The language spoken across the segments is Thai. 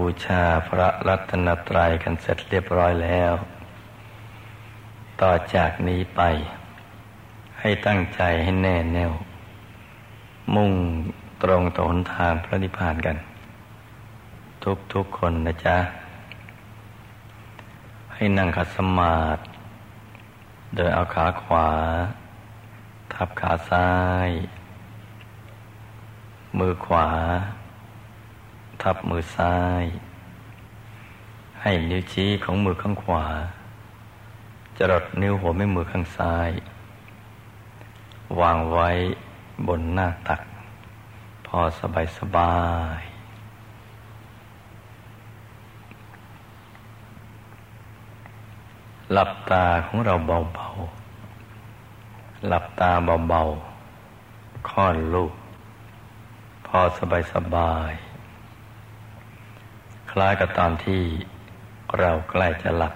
บูชาพระรัตนตรัยกันเสร็จเรียบร้อยแล้ว ต่อจากนี้ไป ให้ตั้งใจให้แน่แน่ว มุ่งตรงต่อหนทางพระนิพพานกัน ทุกทุกคนนะจ๊ะ ให้นั่งขัดสมาธิโดยเอาขาขวา ทับขาซ้าย มือขวา ทับมือซ้าย ให้นิ้วชี้ของมือข้างขวา จรดนิ้วหัวแม่มือข้างซ้าย วางไว้บนหน้าตัก พอสบายสบายหลับตาของเราเบาๆ หลับตาเบาๆ ค่อนลูก พอสบายสบาย คล้ายกับตอนที่เราใกล้จะหลับ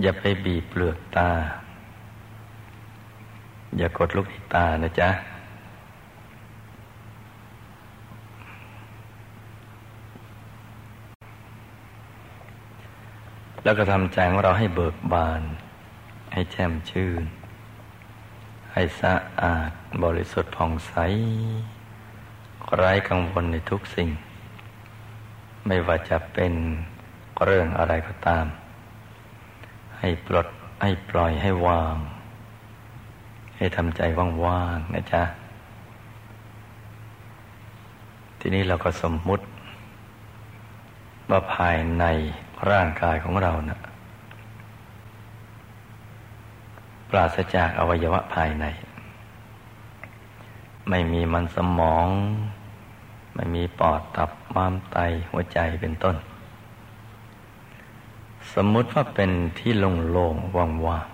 อย่าไปบีบเปลือกตา อย่ากดลูกที่ตานะจ๊ะ แล้วก็ทำใจของเราให้เบิกบาน ให้แช่มชื่น ให้สะอาดบริสุทธิ์ผ่องใสไร้กังวลในทุกสิ่ง ไม่ว่าจะเป็นเรื่องอะไรก็ตาม ให้ปลดให้ปล่อยให้วาง ให้ทำใจว่างๆนะจ๊ะ ทีนี้เราก็สมมุติ ว่าภายในร่างกายของเรานะ่ะปราศจากอวัยวะภายใน ไม่มีมันสมอง ไม่มีปอดตับม้ามไตหัวใจเป็นต้น สมมุติว่าเป็นที่โล่งๆว่าง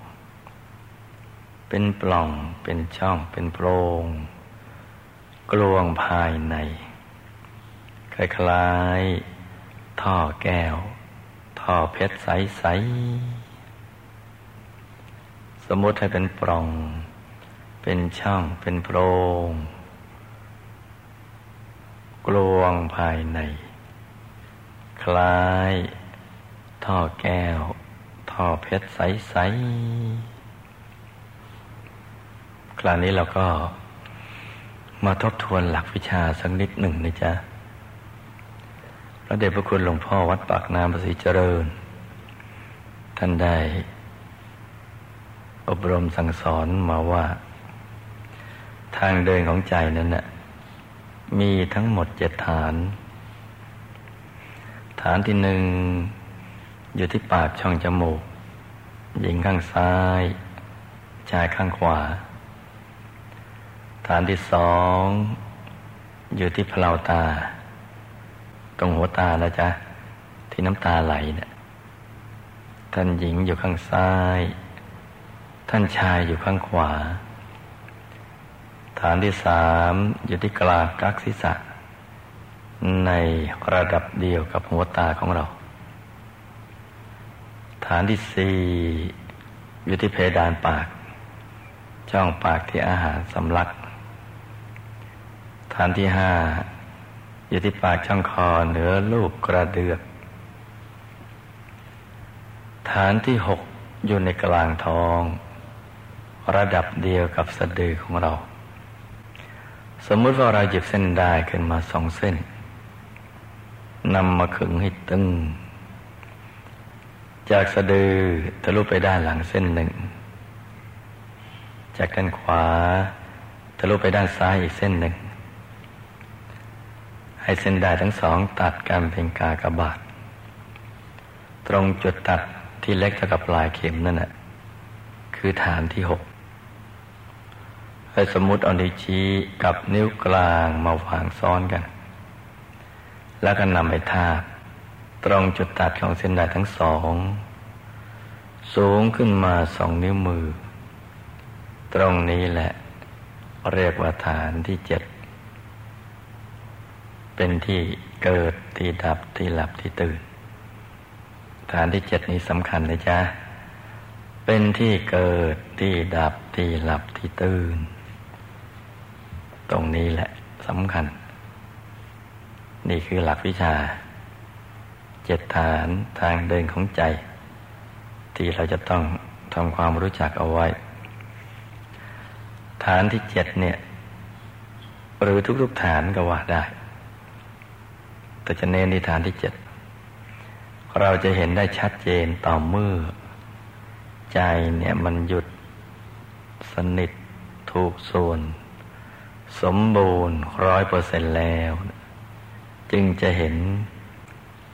ๆเป็นปล่องเป็นช่องเป็นโพรง กลวงภายใน คล้ายๆท่อแก้ว ท่อเพชรใส ๆ สมมติให้เป็นปล่อง เป็นช่องเป็นโพรง กลวงภายใน คล้าย ท่อแก้ว ท่อเพชรใส ๆ คราวนี้เราก็มาทบทวนหลักวิชาสักนิดหนึ่งนะจ๊ะพระเดชพระคุณหลวงพ่อวัดปากน้ำประสิเจริญ ท่านได้ อบรมสั่งสอนมาว่า ทางเดินของใจนั้นนะ่ะ มีทั้งหมดเจ็ดฐาน ฐานที่หนึ่งอยู่ที่ปากช่องจมูก หญิงข้างซ้าย ชายข้างขวา ฐานที่สองอยู่ที่เพลาตา ตรงหัวตาแล้วจ้ะที่น้ำตาไหลเนะี่ยท่านหญิงอยู่ข้างซ้าย ท่านชายอยู่ข้างขวา ฐานที่สามอยู่ที่กลางกักศีรษะ ในระดับเดียวกับหัวตาของเรา ฐานที่สี่อยู่ที่เพดานปาก ช่องปากที่อาหารสำลัก ฐานที่ห้าอยู่ที่ปากช่องคอเหนือลูกกระเดือก ฐานที่หกอยู่ในกลางท้อง ระดับเดียวกับสะดือของเรา สมมุติว่าเราหยิบเส้นได้ขึ้นมาสองเส้นนำมาขึงให้ตึง จากสะดือทะลุไปด้านหลังเส้นหนึ่ง จากด้านขวาทะลุไปด้านซ้ายอีกเส้นหนึ่ง ให้เส้นได้ทั้งสองตัดกันเป็นกากบาท ตรงจุดตัดที่เล็กเท่ากับปลายเข็มนั่นแหละคือฐานที่หก ให้สมมุติเอานิ้วชี้กับนิ้วกลางมาวางซ้อนกัน แล้วก็นำไปทาบตรงจุดตัดของเส้นด้ทั้งสอง สูงขึ้นมาสองนิ้วมือ ตรงนี้แหละ เรียกว่าฐานที่เจ็ด เป็นที่เกิดที่ดับที่หลับที่ตื่น ฐานที่เจ็ดนี้สำคัญเลยจ้าเป็นที่เกิดที่ดับที่หลับที่ตื่น ตรงนี้แหละสำคัญ นี่คือหลักวิชา เจ็ดฐานทางเดินของใจ ที่เราจะต้องทำความรู้จักเอาไว้ ฐานที่เจ็ดเนี่ย หรือทุกๆฐานก็ว่าได้ แต่จะเน้นในฐานที่เจ็ดเราจะเห็นได้ชัดเจนต่อเมื่อ ใจเนี่ยมันหยุดสนิทถูกส่วน สมบูรณ์ร้อยเปอร์เซ็นแล้ว จึงจะเห็น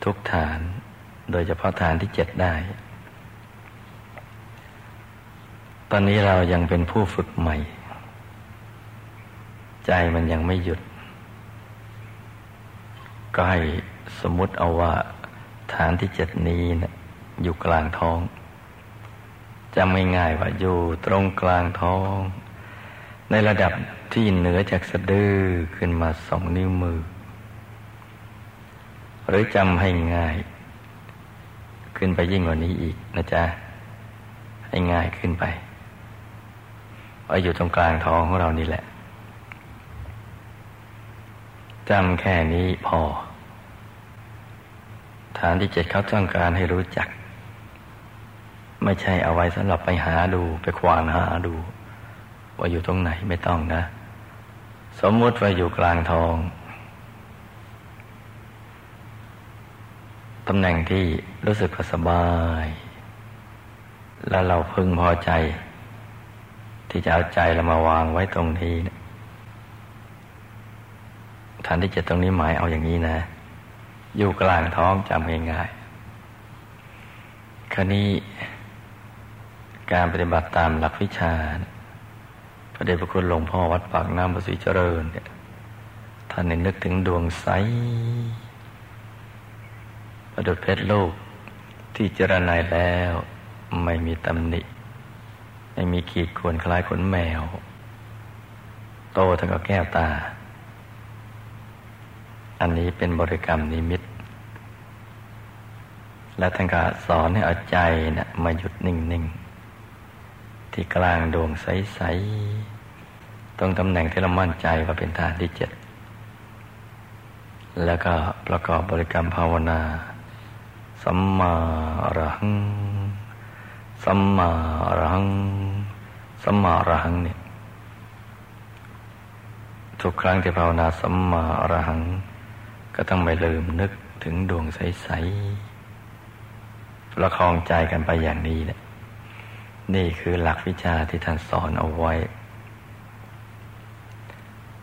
ทุกฐาน โดยเฉพาะฐานที่เจ็ดได้ ตอนนี้เรายังเป็นผู้ฝึกใหม่ ใจมันยังไม่หยุด ก็ให้สมมติเอาว่าฐานที่เจ็ดนี้นะอยู่กลางท้องจำง่ายๆว่าอยู่ตรงกลางท้อง ในระดับ ที่เหนือจากสะดือขึ้นมาสองนิ้วมือ หรือจำให้ง่าย ขึ้นไปยิ่งกว่านี้อีกนะจ๊ะ ให้ง่ายขึ้นไปว่าอยู่ตรงกลางท้องของเรานี่แหละจำแค่นี้พอ ฐานที่เจ็ดเขาต้องการให้รู้จัก ไม่ใช่เอาไว้สำหรับไปหาดูไปควานหาดู ว่าอยู่ตรงไหนไม่ต้องนะ สมมุติว่าอยู่กลางทองตำแหน่งที่รู้สึกสบาย แล้วเราพึงพอใจ ที่จะเอาใจเรามาวางไว้ตรงนี้นะฐานที่เจ็ดตรงนี้หมายเอาอย่างนี้นะ อยู่กลางท้องจำง่ายๆครนี้การปฏิบัติตามหลักวิชาพ ระเดชพระคุณหลวงพ่อวัดปากน้ำประสิเจริญเนี่ยท่านนึกถึงดวงใสประดุจเพชรลูกที่เจรนายแล้วไม่มีตำหนิ ไม่มีขีดข่วนคล้ายขนแมว โตทั้งกับแก้วตา อันนี้เป็นบริกรรมนิมิต และท่านก็สอนให้เอาใจนะมาหยุดนิ่งๆ ที่กลางดวงใส ๆ ตรงตำแหน่งที่เรามั่นใจว่าเป็นฐานที่เจ็ด แล้วก็ประกอบบริกรรมภาวนา สัมมาอรหัง สัมมาอรหัง สัมมาอรหังเนี่ยทุกครั้งที่ภาวนาสัมมาอรหัง ก็ต้องไม่ลืมนึกถึงดวงใส ๆ ประคองใจกันไปอย่างนี้นะ นี่คือหลักวิชาที่ท่านสอนเอาไว้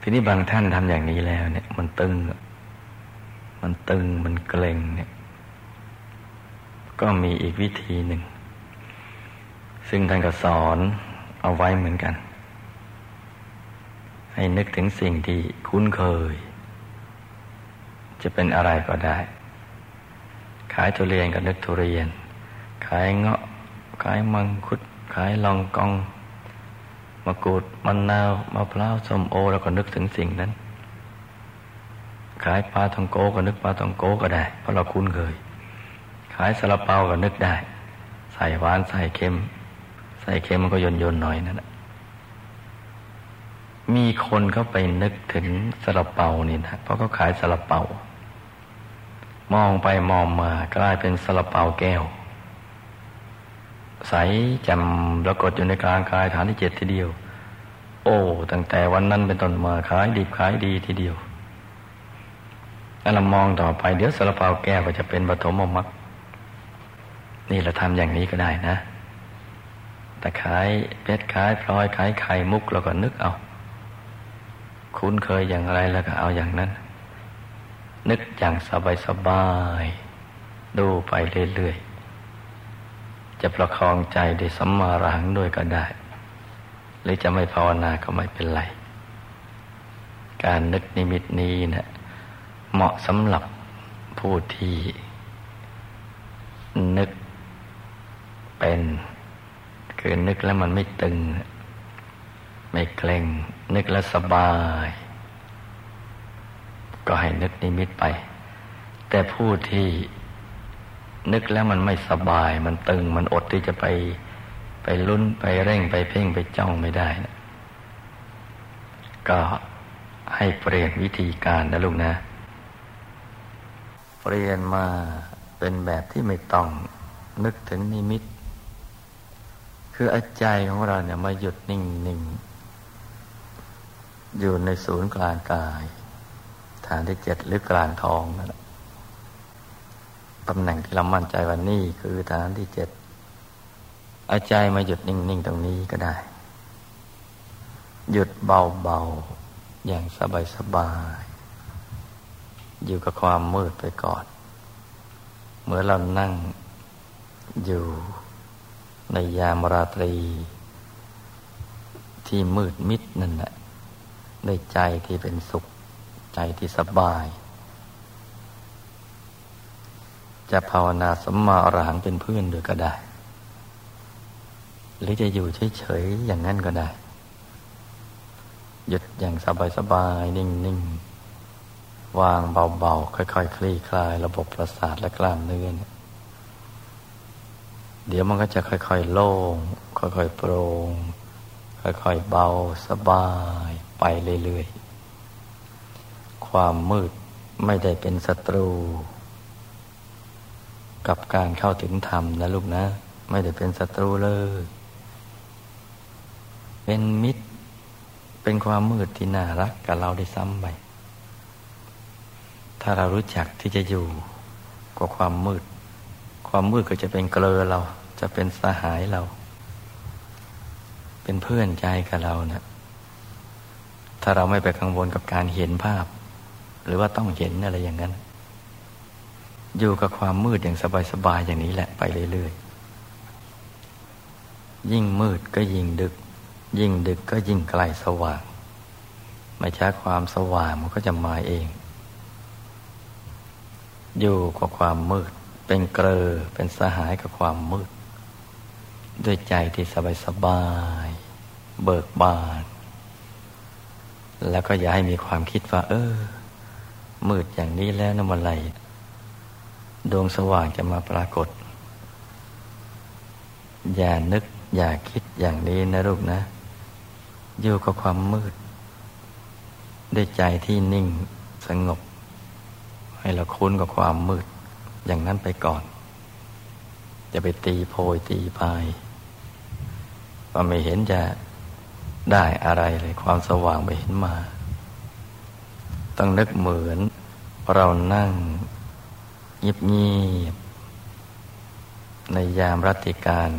ทีนี้บางท่านทำอย่างนี้แล้วเนี่ย มันตึง มันตึงมันเกร็งเนี่ย ก็มีอีกวิธีหนึ่ง ซึ่งท่านก็สอนเอาไว้เหมือนกัน ให้นึกถึงสิ่งที่คุ้นเคย จะเป็นอะไรก็ได้ ขายทุเรียนก็นึกทุเรียน ขายเงาะขายมังคุด ขายลองกองมะกรูดมันนาวมะพร้าวส้มโอแล้วก็นึกถึงสิ่งนั้น ขายปลาทองโกก็นึกปลาทองโกก็ได้ เพราะเราคุ้นเคย ขายซาลาเปาก็นึกได้ ใส่หวานใส่เค็ม ใส่เค็มมันก็ยนยนหน่อยนั่นแหละมีคนเขาไปนึกถึงซาลาเปานี่นะเพราะเขาขายซาลาเปามองไปมองมากลายเป็นสลาเปาแก้ว ใสจำปรากฏอยู่ในกลางกายฐานที่เจ็ดทีเดียว โอ้ตั้งแต่วันนั้นเป็นต้นมาขายดีขายดีทีเดียวแล้วเรามองต่อไปเดี๋ยวสาเปาแก้วก็จะเป็นปฐมมรรคนี่เราทำอย่างนี้ก็ได้นะ แต่ขายเพชรขายพลอยขายไข่มุกเราก็นึกเอา คุ้นเคยอย่างไรแล้วก็เอาอย่างนั้น นึกอย่างสบายๆดูไปเรื่อยๆ จะประคองใจด้วยสัมมารังด้วยก็ได้ หรือจะไม่ภาวนาก็ไม่เป็นไร การนึกนิมิตนี้นะเหมาะสำหรับผู้ที่ นึกเป็นคือนึกแล้วมันไม่ตึง ไม่เกร็งนึกแล้วสบาย ก็ให้นึกนิมิตไป แต่ผู้ที่ นึกแล้วมันไม่สบาย มันตึง มันอดที่จะไปไปลุ้นไปเร่งไปเพ่งไปจ้องไม่ได้นะก็ให้เปลี่ยนวิธีการนะลูกนะ เปลี่ยนมาเป็นแบบที่ไม่ต้องนึกถึงนิมิต คืออาใจของเราเนี่ยมาหยุดนิ่งนิ่งอยู่ในศูนย์กลางกาย ฐานที่เจ็ดหรือกลางทองนั่นแหละ ตำแหน่งที่เรามั่นใจว่านี่คือฐานที่เจ็ดอาใจมาหยุดนิ่ง ๆ ตรงนี้ก็ได้ หยุดเบา ๆ อย่างสบาย ๆ อยู่กับความมืดไปก่อนเมื่อเรานั่งอยู่ในยามราตรี ที่มืดมิดนั่นแหละในใจที่เป็นสุขใจที่สบาย จะภาวนาสัมมาอรหังเป็นเพื่อนด้วยก็ได้ หรือจะอยู่เฉยๆอย่างนั้นก็ได้ หยุดอย่างสบายๆ นิ่งๆ วางเบาๆ ค่อยๆคคลี่คลายระบบประสาทและกล้ามเนื้อเนี่ยเดี๋ยวมันก็จะค่อยๆ โล่ง ค่อยๆ โปร่ง ค่อยๆ เบาสบายไปเรื่อยๆ ความมืดไม่ได้เป็นศัตรู กับการเข้าถึงธรรมนะลูกนะ ไม่ได้เป็นศัตรูเลย เป็นมิตร เป็นความมืดที่น่ารักกับเราได้ซ้ำไป ถ้าเรารู้จักที่จะอยู่กับความมืด ความมืดก็จะเป็นเกลือเรา จะเป็นสหายเรา เป็นเพื่อนใจกับเราเนะถ้าเราไม่ไปกังวลกับการเห็นภาพ หรือว่าต้องเห็นอะไรอย่างนั้น อยู่กับความมืดอย่างสบายๆอย่างนี้แหละไปเรื่อยๆ ยิ่งมืดก็ยิ่งดึก ยิ่งดึกก็ยิ่งไกลสว่าง ไม่ช้าความสว่างมันก็จะมาเอง อยู่กับความมืด เป็นเกลอเป็นสหายกับความมืด ด้วยใจที่สบายๆเบิกบาน แล้วก็อย่าให้มีความคิดว่า เออ มืดอย่างนี้แล้วนะมันไร ดวงสว่างจะมาปรากฏ อย่านึกอย่าคิดอย่างนี้นะลูกนะ อยู่กับความมืด ด้วยใจที่นิ่งสงบ ให้เราคุ้นกับความมืด อย่างนั้นไปก่อน จะไปตีโพยตีพายว่าไม่เห็นจะได้อะไรเลยความสว่างไปเห็นมา ต้องนึกเหมือนเรานั่ง เงียบๆในยามรัติการ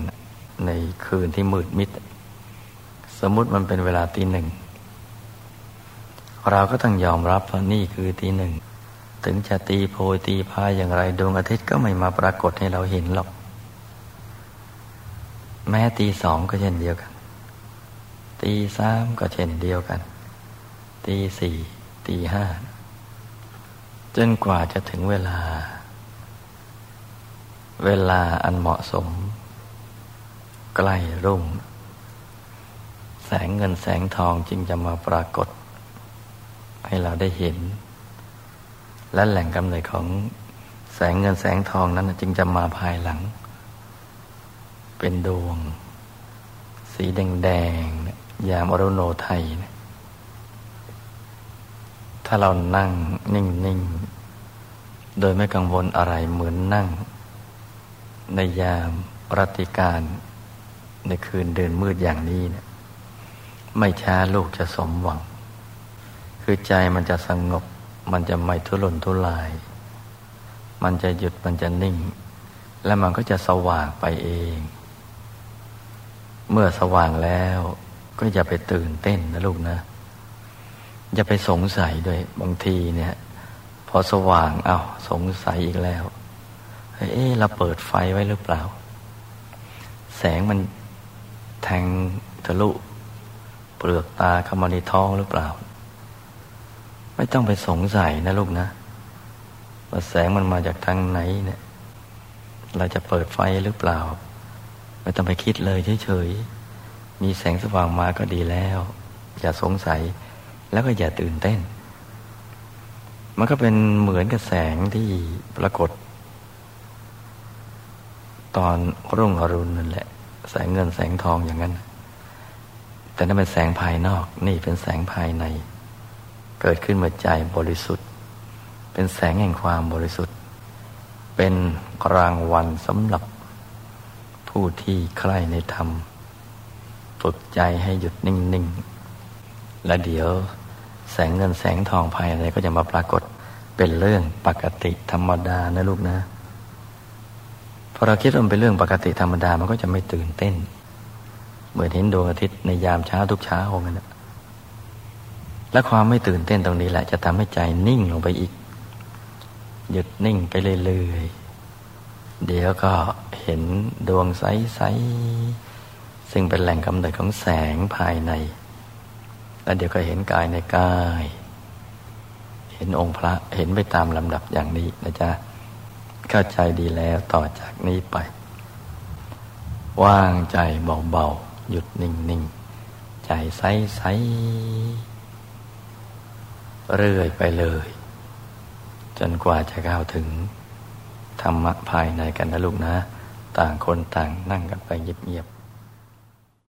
ในคืนที่มืดมิด สมมติมันเป็นเวลาตีหนึ่ง เราก็ต้องยอมรับว่านี่คือตีหนึ่ง ถึงจะตีโพยตีพายอย่างไรดวงอาทิตย์ก็ไม่มาปรากฏให้เราเห็นหรอก แม้ตีสองก็เช่นเดียวกัน ตีสามก็เช่นเดียวกัน ตีสี่ตีห้าจนกว่าจะถึงเวลา เวลาอันเหมาะสม ใกล้รุ่ง แสงเงินแสงทองจึงจะมาปรากฏ ให้เราได้เห็น และแหล่งกำเนิดของแสงเงินแสงทองนั้นจึงจะมาภายหลัง เป็นดวง สีแดงๆยามอรุโนไทยนะถ้าเรานั่งนิ่ง ๆ โดยไม่กังวลอะไรเหมือนนั่ง ในยามรัติการในคืนเดินมืดอย่างนี้เนะี่ยไม่ช้าลูกจะสมหวัง คือใจมันจะสงบ มันจะไม่ทุรนทุราย มันจะหยุดมันจะนิ่ง และมันก็จะสว่างไปเอง เมื่อสว่างแล้วก็อย่าไปตื่นเต้นนะลูกนะ อย่าไปสงสัยด้วยบางทีเนี่ย พอสว่างเอา้าสงสัยอีกแล้ว เอ๊ะเราเปิดไฟไว้หรือเปล่า แสงมันแทงทะลุเปลือกตาเข้ามาในท้องหรือเปล่า ไม่ต้องไปสงสัยนะลูกนะว่าแสงมันมาจากทางไหนเนี่ย เราจะเปิดไฟหรือเปล่า ไม่ต้องไปคิดเลยเฉยๆ มีแสงสว่างมาก็ดีแล้ว อย่าสงสัยแล้วก็อย่าตื่นเต้น มันก็เป็นเหมือนกับแสงที่ปรากฏ ตอนรุ่งอรุณนั่นแหละ แสงเงินแสงทองอย่างนั้น แต่นั่นเป็นแสงภายนอก นี่เป็นแสงภายใน เกิดขึ้นเมื่อใจบริสุทธิ์ เป็นแสงแห่งความบริสุทธิ์ เป็นรางวัลสำหรับผู้ที่ใคร่ในธรรมฝึกใจให้หยุดนิ่ง ๆ และเดี๋ยวแสงเงินแสงทองภายในก็จะมาปรากฏเป็นเรื่องปกติธรรมดานะลูกนะ พอเราคิดว่ามันเป็นเรื่องปกติธรรมดา มันก็จะไม่ตื่นเต้น เหมือนเห็นดวงอาทิตย์ในยามเช้าทุกเช้าองนั้นและความไม่ตื่นเต้นตรงนี้แหละ จะทำให้ใจนิ่งลงไปอีก หยุดนิ่งไปเรื่อยๆเดี๋ยวก็เห็นดวงใสๆซึ่งเป็นแหล่งกำเนิดของแสงภายใน แล้วเดี๋ยวก็เห็นกายในกาย เห็นองค์พระเห็นไปตามลำดับอย่างนี้นะจ๊ะ เข้าใจดีแล้วต่อจากนี้ไป ว่างใจเบาๆ หยุดนิ่งๆ ใจใสๆ เรื่อยไปเลย จนกว่าจะเข้าถึง ธรรมะภายในกันนะลูกนะ ต่างคนต่างนั่งกันไปเงียบๆ